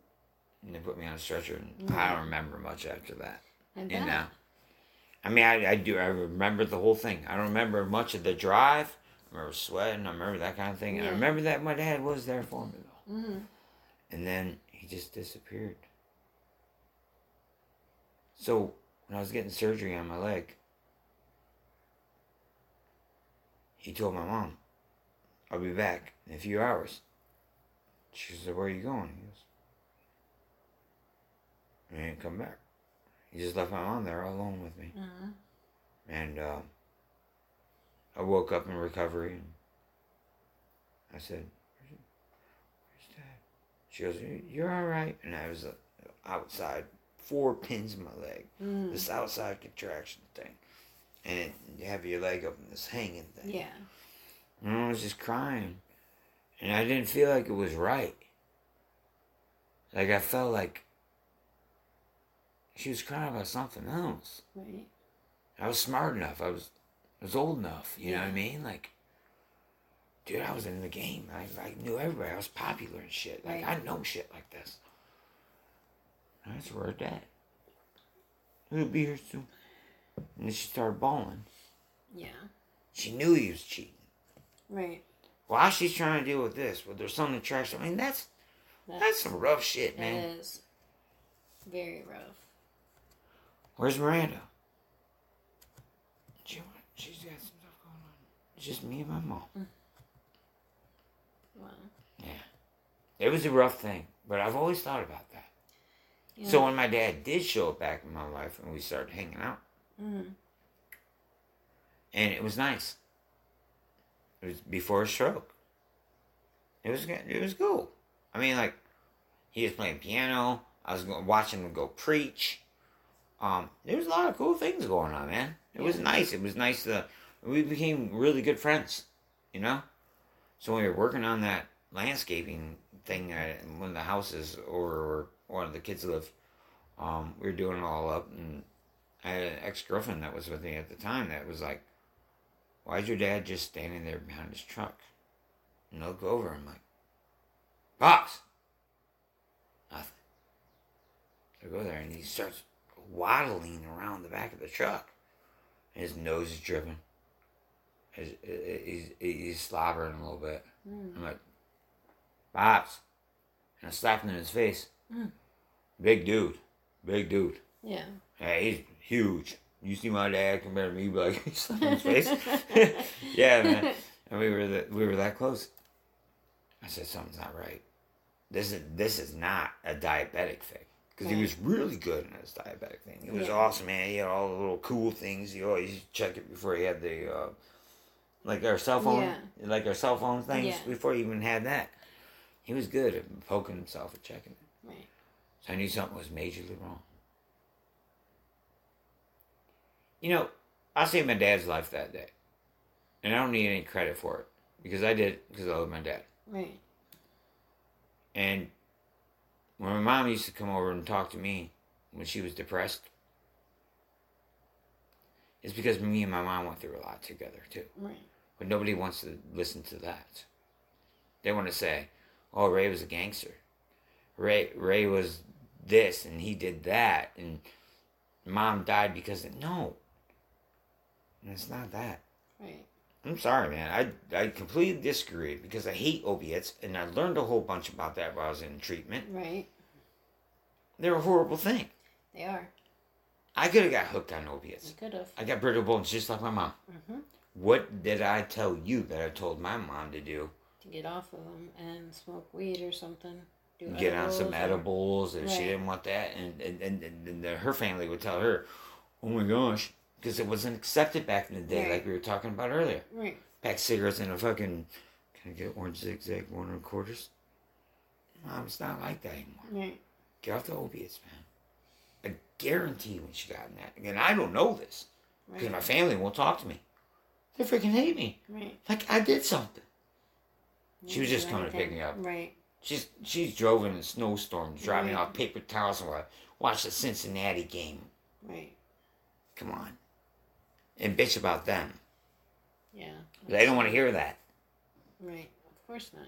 And they put me on a stretcher, and I don't remember much after that. And
bet.
I mean, I, I do. I remember the whole thing. I don't remember much of the drive. I remember sweating. I remember that kind of thing. And I remember that my dad was there for me though.
hmm
And then he just disappeared. So when I was getting surgery on my leg, he told my mom, "I'll be back in a few hours." She said, "Where are you going?" He goes, I didn't come back." He just left my mom there all alone with me.
uh
And uh, I woke up in recovery and I said, Where's, where's Dad? She goes, "You- You're all right. And I was uh, outside, four pins in my leg,
Mm.
this outside contraction thing. And it, you have your leg up in this hanging thing.
Yeah.
And I was just crying. And I didn't feel like it was right. Like I felt like she was crying about something else.
Right.
I was smart enough. I was, I was old enough. You know what I mean? Like, dude, I was in the game. I, I knew everybody. I was popular and shit. Like,
Right.
I know shit like this. That's I swear to dad. He'll be here soon. And then she started bawling.
Yeah.
She knew he was cheating.
Right.
While she's trying to deal with this, with their son attraction, I mean, that's that's some rough shit, man.
is very rough.
Where's Miranda? She, she's got some stuff going on. It's just me and my mom.
Wow.
Yeah. It was a rough thing, but I've always thought about that.
Yeah.
So when my dad did show up back in my life and we started hanging out,
Mhm.
and it was nice. It was before his stroke. It was good. It was cool. I mean, like he was playing piano. I was watching him go preach. Um, there was a lot of cool things going on, man. It was nice. It was nice to. We became really good friends, you know. So when we were working on that landscaping thing at one of the houses or one of the kids lived, um, we were doing it all up, and I had an ex girlfriend that was with me at the time that was like, "Why's your dad just standing there behind his truck?" And I look over, I'm like, "Pops." Nothing. So I go there, and he starts waddling around the back of the truck. And his nose is dripping. His, he's, he's slobbering a little bit.
Mm.
I'm like, Pops. And I slapped him in his face.
Mm.
Big dude. Big dude.
Yeah.
Hey, he's huge. You see my dad compared to me, but like, [LAUGHS] he slapped him in his face. [LAUGHS] yeah, man. And we were that we were that close. I said something's not right. This is this is not a diabetic thing because he was really good in his diabetic thing. He was
Yeah.
awesome, man. He had all the little cool things. He always check it before he had the uh, like our cell phone,
Yeah.
like our cell phone things
Yeah.
before he even had that. He was good at poking himself and checking it.
Right.
So I knew something was majorly wrong. You know, I saved my dad's life that day. And I don't need any credit for it. Because I did because I love my dad.
Right.
And when my mom used to come over and talk to me when she was depressed, it's because me and my mom went through a lot together too.
Right.
But nobody wants to listen to that. They want to say, "Oh, Ray was a gangster. Ray Ray was this and he did that, and mom died because of no." And it's not that.
Right.
I'm sorry, man. I I completely disagree because I hate opiates, and I learned a whole bunch about that while I was in treatment.
Right.
They're a horrible thing.
They are.
I could have got hooked on
You
opiates.
could have.
I got brittle bones just like my mom.
hmm
What did I tell you that I told my mom to do?
To get off of them and smoke weed or something. do
get on some
or-
edibles, and she didn't want that, and and, and, and her family would tell her, "Oh my gosh," because it wasn't accepted back in the day,
Right.
like we were talking about earlier.
Right.
Pack cigarettes in a fucking. Can I get orange zigzag one and quarters? Mom, it's not like that anymore.
Right.
Get off the opiates, man. I guarantee you when she got in that. and I don't know this because
Right.
my family won't talk to me. They freaking hate me.
Right.
Like I did something. She was just coming to pick me up.
Right.
She's she's drove in a snowstorm, driving
Right.
off paper towels while I watched the Cincinnati game.
Right.
Come on. And bitch about them.
Yeah.
They don't want to hear that.
Right. Of course not.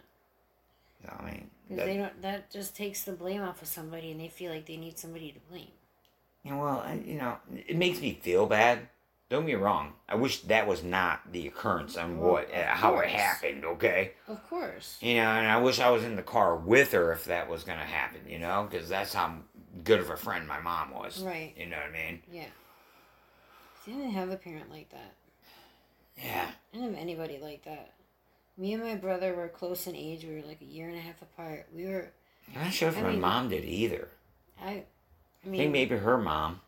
No, I mean, that-
they don't. That just takes the blame off of somebody, and they feel like they need somebody to blame.
you know, well, I, you know, it makes me feel bad. Don't get me wrong. I wish that was not the occurrence on
Well,
what, uh, how it happened. Okay.
Of course.
You know, and I wish I was in the car with her if that was gonna happen. You know, because that's how good of a friend my mom was.
Right.
You know what I mean?
Yeah. See, I didn't have a parent like that.
Yeah.
I didn't have anybody like that. Me and my brother were close in age. We were like a year and a half apart. We were.
I'm not sure if
I
my
mean-
mom did either.
I. I
I think
mean,
maybe her mom.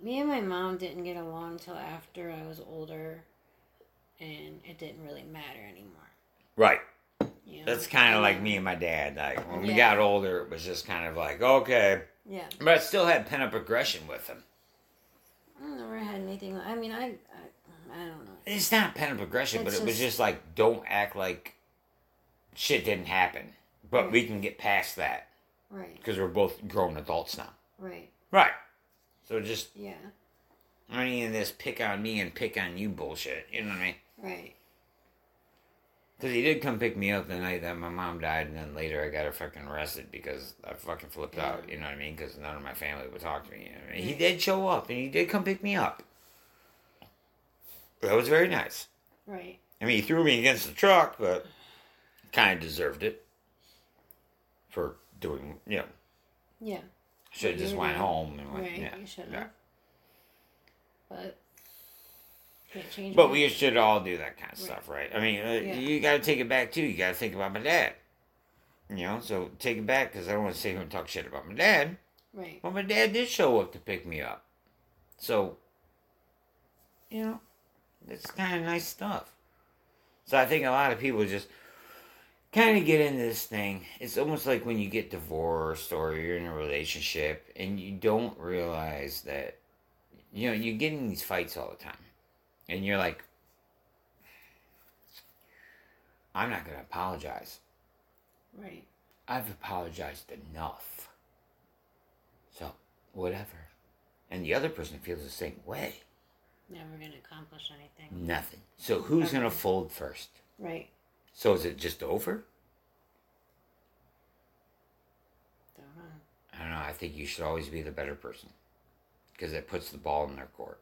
me and my mom didn't get along until after I was older, and it didn't really matter anymore.
Right.
You know?
That's kind of like me and my dad. Like when we got older, it was just kind of like okay,
Yeah.
but I still had pent up aggression with him.
Had anything. I mean, I. I, I don't know.
It's not pent up aggression, but
It's
it was
just-
like don't act like shit didn't happen. But we can get past that
Right.
because we're both grown adults now.
Right.
Right. So just
Yeah.
I mean this pick on me and pick on you bullshit. You know what I mean?
Right.
Because he did come pick me up the night that my mom died, and then later I got her fucking arrested because I fucking flipped out. You know what I mean? Because none of my family would talk to me. You know I mean? He did show up, and he did come pick me up. That was very nice.
Right.
I mean, he threw me against the truck, but kind of deserved it for doing. You know,
Yeah.
should have just went home and went.
Right.
Yeah.
You should have.
yeah.
But.
But we should all do that kind of stuff, right? I mean, uh,
Yeah.
you got to take it back too. You got to think about my dad. You know, so take it back because I don't want to sit here and talk shit about my dad.
Right.
Well, my dad did show up to pick me up. So, you know, it's kind of nice stuff. So I think a lot of people just kind of get into this thing. It's almost like when you get divorced or you're in a relationship and you don't realize that, you know, you get in these fights all the time. And you're like, I'm not going to apologize.
Right.
I've apologized enough. So, whatever. And the other person feels the same way.
Never gonna accomplish anything.
Nothing. So, who's going to fold first?
Right.
So, is it just over?
Don't know.
I don't know. I think you should always be the better person because it puts the ball in their court.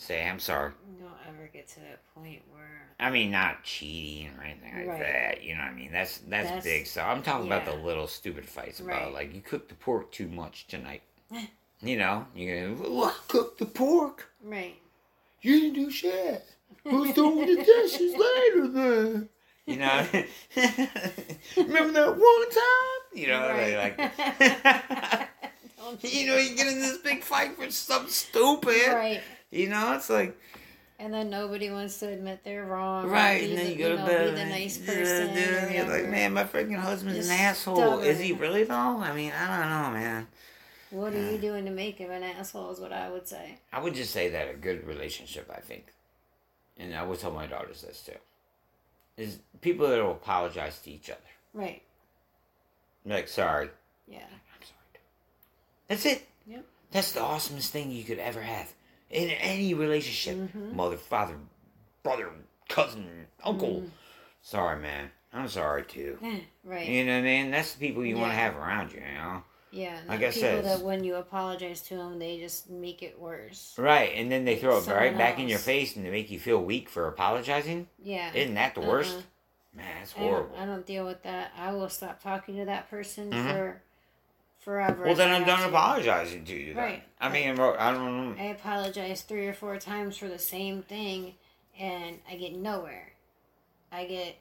Say, I'm sorry.
Don't ever get to that point where.
I mean, not cheating or anything like
Right.
that. You know what I mean? That's that's,
That's-
big So I'm talking about the little stupid fights about
Right.
like you cooked the pork too much tonight. [LAUGHS] you know, you go, well, I cooked the pork.
Right.
You didn't do shit. Who's doing the dishes [LAUGHS] later then? You know, [LAUGHS] remember that one time? You know, they like, you know, you get in this big fight for something stupid.
Right.
You know, it's like,
And then nobody wants to admit they're wrong.
right, and then
the-
you go to
know,
bed.
Be the nice person.
dude, and you're like, man, my freaking husband's
Just
an asshole. Is he really though? I mean, I don't know, man.
What are you doing to make him an asshole? Is what I would say.
I would just say that a good relationship, I think, and I would tell my daughters this too, is people that will apologize to each other.
Right.
Like, sorry,
Yeah.
I'm sorry. That's it.
Yep.
That's the awesomest thing you could ever have in any relationship. Mother, father, brother, cousin, uncle. Sorry, man. I'm sorry too. [LAUGHS]
Right.
You know what I mean? That's the people you want to have around you, you know?
Yeah.
Like I
people
said,
that when you apologize to them, they just make it worse.
Right, and then they throw it right
Someone
back in your face and they make you feel weak for apologizing.
Yeah.
Isn't that the worst?
Uh-uh.
Man, that's
I don't,
horrible.
I don't deal with that. I will stop talking to that person
Mhm.
for forever.
Well, then
I
I'm done
to.
apologizing to you. Then.
Right.
I mean, I don't know.
I apologize three or four times for the same thing, and I get nowhere. I get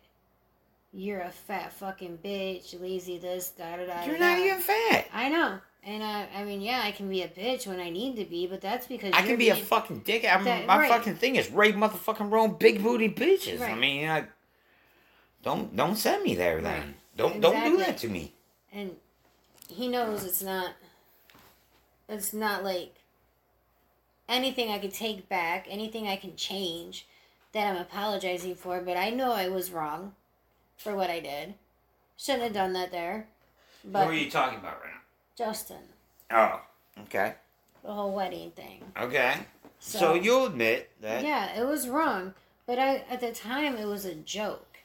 you're a fat fucking bitch, lazy this, da da da.
You're not even fat.
I know, and I, I mean, yeah, I can be a bitch when I need to be, but that's because
I can be a fucking dick. I'm,
That-
my
right.
fucking thing is Ray motherfucking Rohm big booty bitches. I mean, I, don't don't send me there then.
Right.
Don't don't do that to me.
and he knows it's not it's not like anything I could take back, anything I can change that I'm apologizing for, but I know I was wrong for what I did. Shouldn't have done that there. But
what are you talking about right now? Justin. Oh, okay,
the whole wedding thing.
okay.
So,
So, you'll admit that,
yeah, it was wrong, but I at the time it was a joke.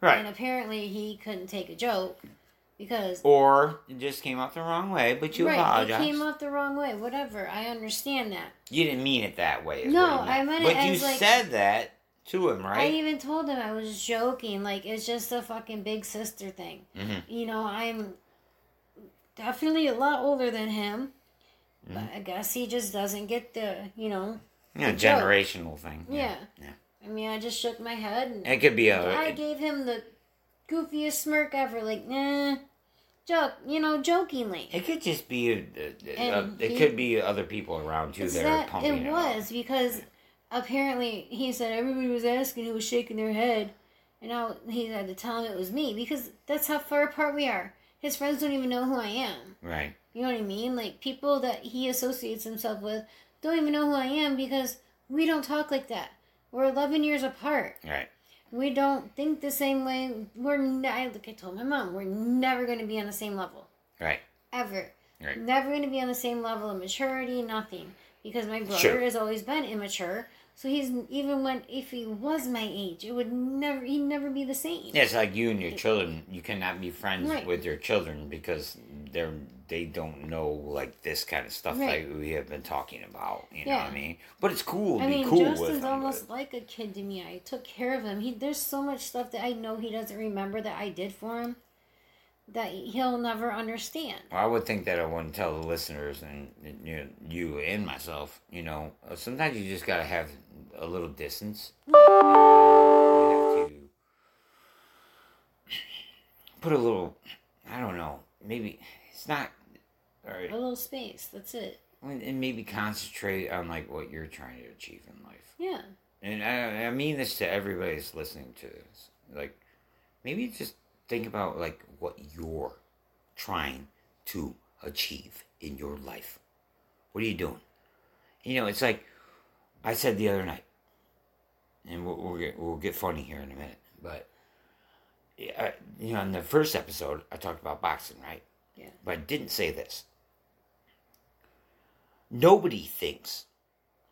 right?
And apparently he couldn't take a joke because
Or it just came out the wrong way, but you
right,
apologize.
it came off the wrong way. Whatever, I understand that.
You didn't mean it that way.
No,
you
I meant it
But you
like-
said that to him, right?
I even told him I was joking. Like it's just a fucking big sister thing.
Mhm.
You know, I'm definitely a lot older than him,
Mm-hmm.
but I guess he just doesn't get the, you know,
yeah,
the joke.
generational thing.
Yeah.
yeah.
I mean, I just shook my head and
It could be a.
I gave him the goofiest smirk ever. Like, nah, joke, you know, jokingly.
It could just be. A, a- a- it
he-
could be other people around you
It's
that, are pumping
it
it.
was because apparently he said everybody was asking who was shaking their head, and now he had to tell him it was me because that's how far apart we are. His friends don't even know who I am.
Right.
You know what I mean? Like people that he associates himself with don't even know who I am because we don't talk like that. We're 11 years apart.
Right.
We don't think the same way. We're I, like I told my mom, we're never going to be on the same level
Right.
ever.
Right.
Never going to be on the same level of maturity, nothing. Because my brother
Sure.
has always been immature. So he's even when if he was my age, it would never he'd never be the same.
Yeah, it's like you and your children. You cannot be friends
Right.
with your children because they're they don't know like this kind of stuff
Right.
like we have been talking about. You know what I mean? But it's cool to
I
be
mean,
cool with
Justin's almost
but-
like a kid to me. I took care of him. He there's so much stuff that I know he doesn't remember that I did for him that he'll never understand.
Well, I would think that I wouldn't tell the listeners and you, you and myself. You know, uh, sometimes you just gotta have a little distance. You have to put a little. I don't know. Maybe it's not. Or
A little space. That's it.
and maybe concentrate on like what you're trying to achieve in life.
Yeah.
And I, I mean this to everybody that's listening to this. Like, maybe just think about like what you're trying to achieve in your life. What are you doing? You know, it's like I said the other night, and we'll, we'll get we'll get funny here in a minute. But I- you know, in the first episode, I talked about boxing, right?
Yeah.
But I didn't say this. Nobody thinks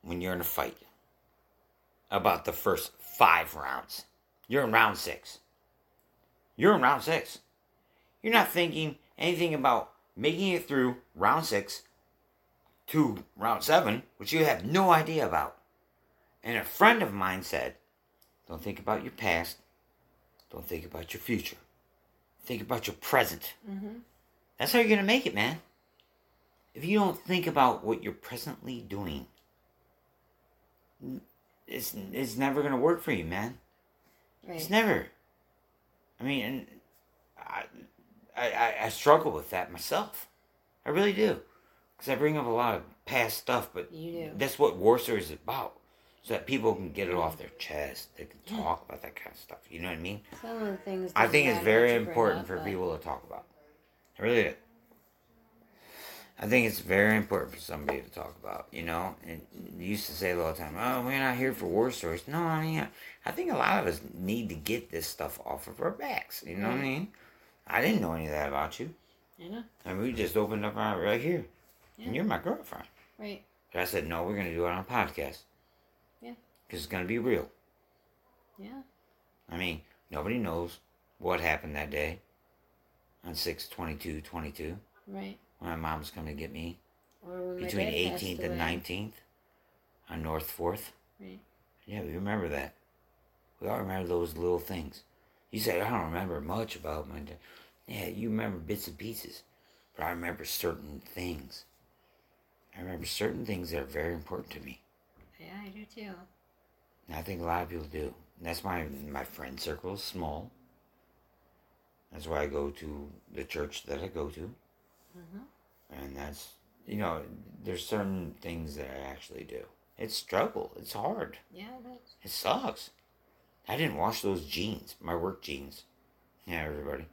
when you're in a fight about the first five rounds. You're in round six. You're in round six. You're not thinking anything about making it through round six to round seven, which you have no idea about. And a friend of mine said, Don't think about your past. Don't think about your future. Think about your present.
Mm-hmm.
That's how you're going to make it, man. If you don't think about what you're presently doing, it's, it's never going to work for you, man. It's never. I mean, and I, I, I, I struggle with that myself. I really do. Because I bring up a lot of past stuff, but that's what War Story is about. So that people can get it off their chest. They can
Yeah.
talk about that kind of stuff. You know what I mean?
Some of the things.
I think it's very
what you bring
important
up,
for
but-
people to talk about. I really do. I think it's very important for somebody to talk about, you know? And you used to say all the time, oh, we're not here for war stories. No, I mean, I- I think a lot of us need to get this stuff off of our backs. You know what I mean? I didn't know any of that about you.
You know.
And we just opened up our right here.
Yeah.
And you're my girlfriend.
Right.
But I said, no, we're going to do it on a podcast.
Yeah.
Because it's going to be real.
Yeah.
I mean, nobody knows what happened that day on 6 22 22
Right.
when my mom's coming to get me
Or when my
between 18th and 19th on North 4th.
Right.
Yeah, we remember that. We all remember those little things. You say, I don't remember much about my dad. Yeah, you remember bits and pieces. But I remember certain things. I remember certain things that are very important to me.
Yeah, I do too.
And I think a lot of people do. And that's why my friend circle is small. That's why I go to the church that I go to. Mm-hmm. And that's, you know, there's certain things that I actually do. It's struggle. It's hard.
Yeah, it is.
It sucks. I didn't wash those jeans, my work jeans. Yeah, everybody.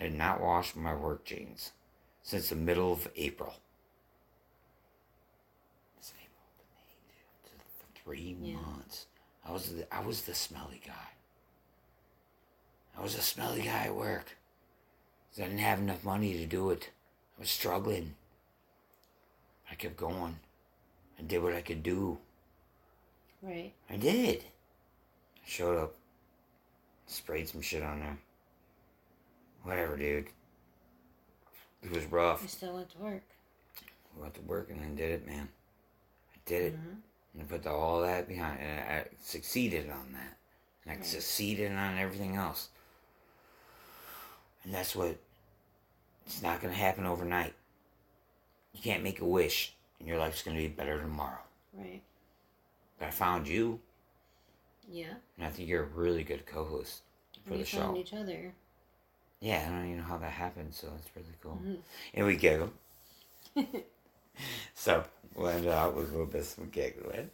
I did not wash my work jeans since the middle of April. It's April, May, Three
Yeah.
months. I was the, I was the smelly guy. I was a smelly guy at work. I didn't have enough money to do it. I was struggling. I kept going. I did what I could do.
Right.
I did. Showed up, sprayed some shit on there. Whatever, dude. It was rough.
I still went to work.
I went to work and then did it, man. I did it.
Mhm.
And I put the, all that behind, and I, I succeeded on that. And I
Right.
succeeded on everything else. And that's what. It's not going to happen overnight. You can't make a wish, and your life's going to be better tomorrow.
Right.
But I found you,
Yeah.
and I think you're a really good co-host for
we
the show.
each other.
Yeah, I don't even know how that happened, so it's really cool.
Mhm.
And we giggle. [LAUGHS] so we'll end it out with a little bit of some giggling.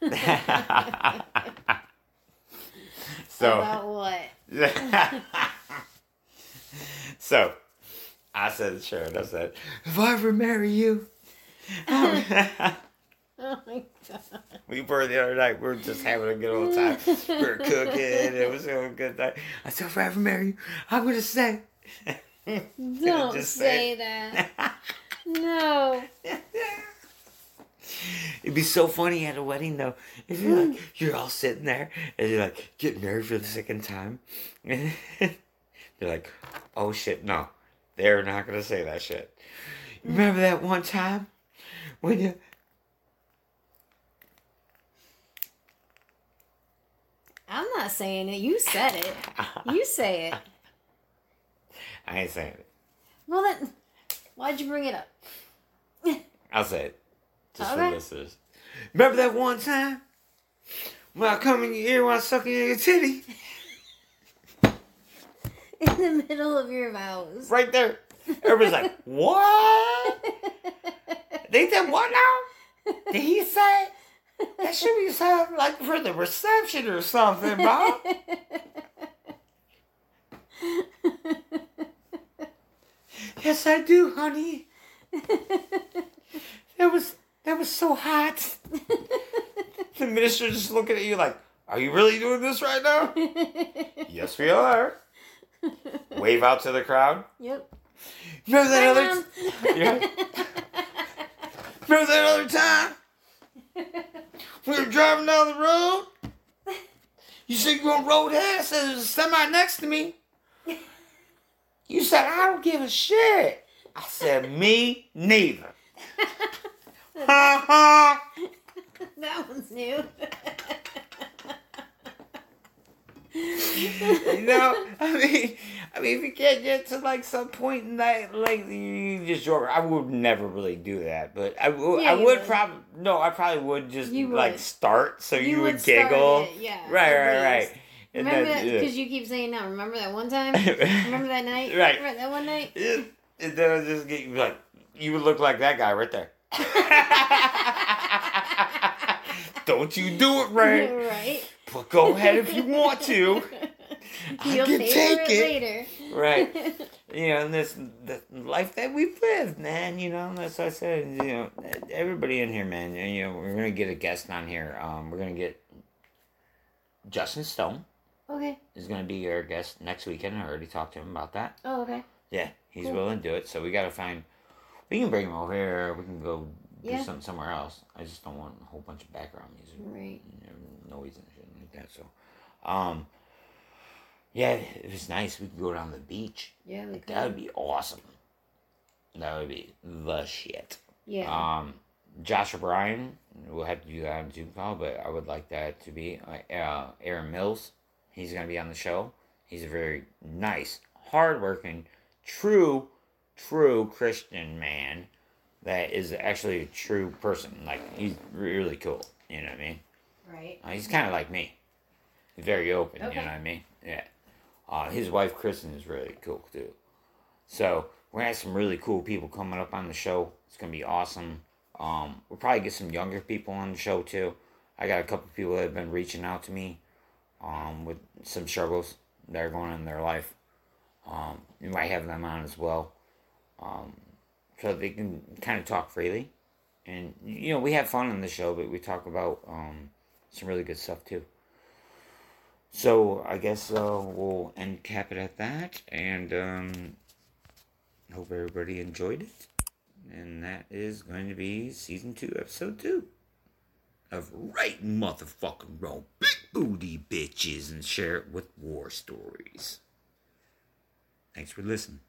[LAUGHS] [LAUGHS] so
About what?
so I said Sharon, I said, if I ever marry you [LAUGHS]
Oh my god.
We were the other night, we were just having a good old time. We were cooking, it was a good night. I said, if I ever marry you, I'm gonna say [LAUGHS]
Don't
just
say
say-
that. [LAUGHS] No.
It'd be so funny at a wedding though. If you're like hmm. you're all sitting there and you're like getting married for the second time. they're like, oh shit, no. They're not gonna say that shit. Remember that one time when you
I'm not saying it. You said it. You say it. [LAUGHS]
I ain't saying it.
Well then, why'd you bring it up?
I'll say it. Just for
Okay.
listeners. Remember that one time when I come in your ear while sucking in your titty? [LAUGHS]
In the middle of your vows.
Right there. Everybody's like, what? [LAUGHS] They said what now? Did he say? That should be something like for the reception or something, Bob. yes, I do, honey. That was that was so hot. The minister just looking at you like, are you really doing this right now? yes, we are. Wave out to the crowd.
Yep.
Remember that other?
Mom.
Yeah. Remember that other time? We were driving down the road. You said you want road ass. There's a semi next to me. You said I don't give a shit. I said me neither. [LAUGHS] Ha ha.
that one's new.
You know, I mean, I mean, if you can't get to like some point in that, like you just joke. I would never really do that, but I, w-
Yeah,
I would
would.
probably no, I probably would just
You
like
would.
start so you,
You
would,
would
giggle.
it, yeah,
right, right,
least.
right. And
Remember that
then, yeah.
because you keep saying no. Remember that one time? [LAUGHS] Remember that night?
Right.
Remember that one night?
Yeah, and then I just get you like you would look like that guy right there. [LAUGHS] Don't you do it, Ray? [LAUGHS]
right.
But go ahead if you want to. I
You'll
can take it.
it,
Right.
later. [LAUGHS]
you know, and this the life that we've lived, man. You know, that's what I said. You know, everybody in here, man. You know, we're gonna get a guest on here. Um, we're gonna get Justin Stone
okay.
is gonna be our guest next weekend. I already talked to him about that.
Oh, okay.
Yeah, he's
Cool.
willing to do it. So we gotta find. We can bring him over here. We can go do
Yeah.
something somewhere else. I just don't want a whole bunch of background music,
Right.
and noise and shit like that. So, um, yeah, it was nice. We could go down to the beach.
Yeah, we
That would be awesome. That would be the shit.
Yeah.
Um, Josh O'Brien, we'll have to do that on Zoom call, but I would like that to be uh, uh, Aaron Mills. He's going to be on the show. He's a very nice, hardworking, true, true Christian man that is actually a true person. Like, he's really cool. You know what I mean?
right.
Uh, he's kind of like me. Very open,
Okay.
you know what I mean? Yeah. Uh, his wife Kristen is really cool too. So we're gonna have some really cool people coming up on the show. It's gonna be awesome. Um, we'll probably get some younger people on the show too. I got a couple people that have been reaching out to me um, with some struggles that are going on in their life. Um, you might have them on as well, um, so they can kind of talk freely. And you know, we have fun on the show, but we talk about um, some really good stuff too. So I guess uh, we'll end cap it at that, and um, hope everybody enjoyed it. And that is going to be season two, episode two of Ray Motherfucking Rohm Big Booty Bitches and share it with War Stories. Thanks for listening.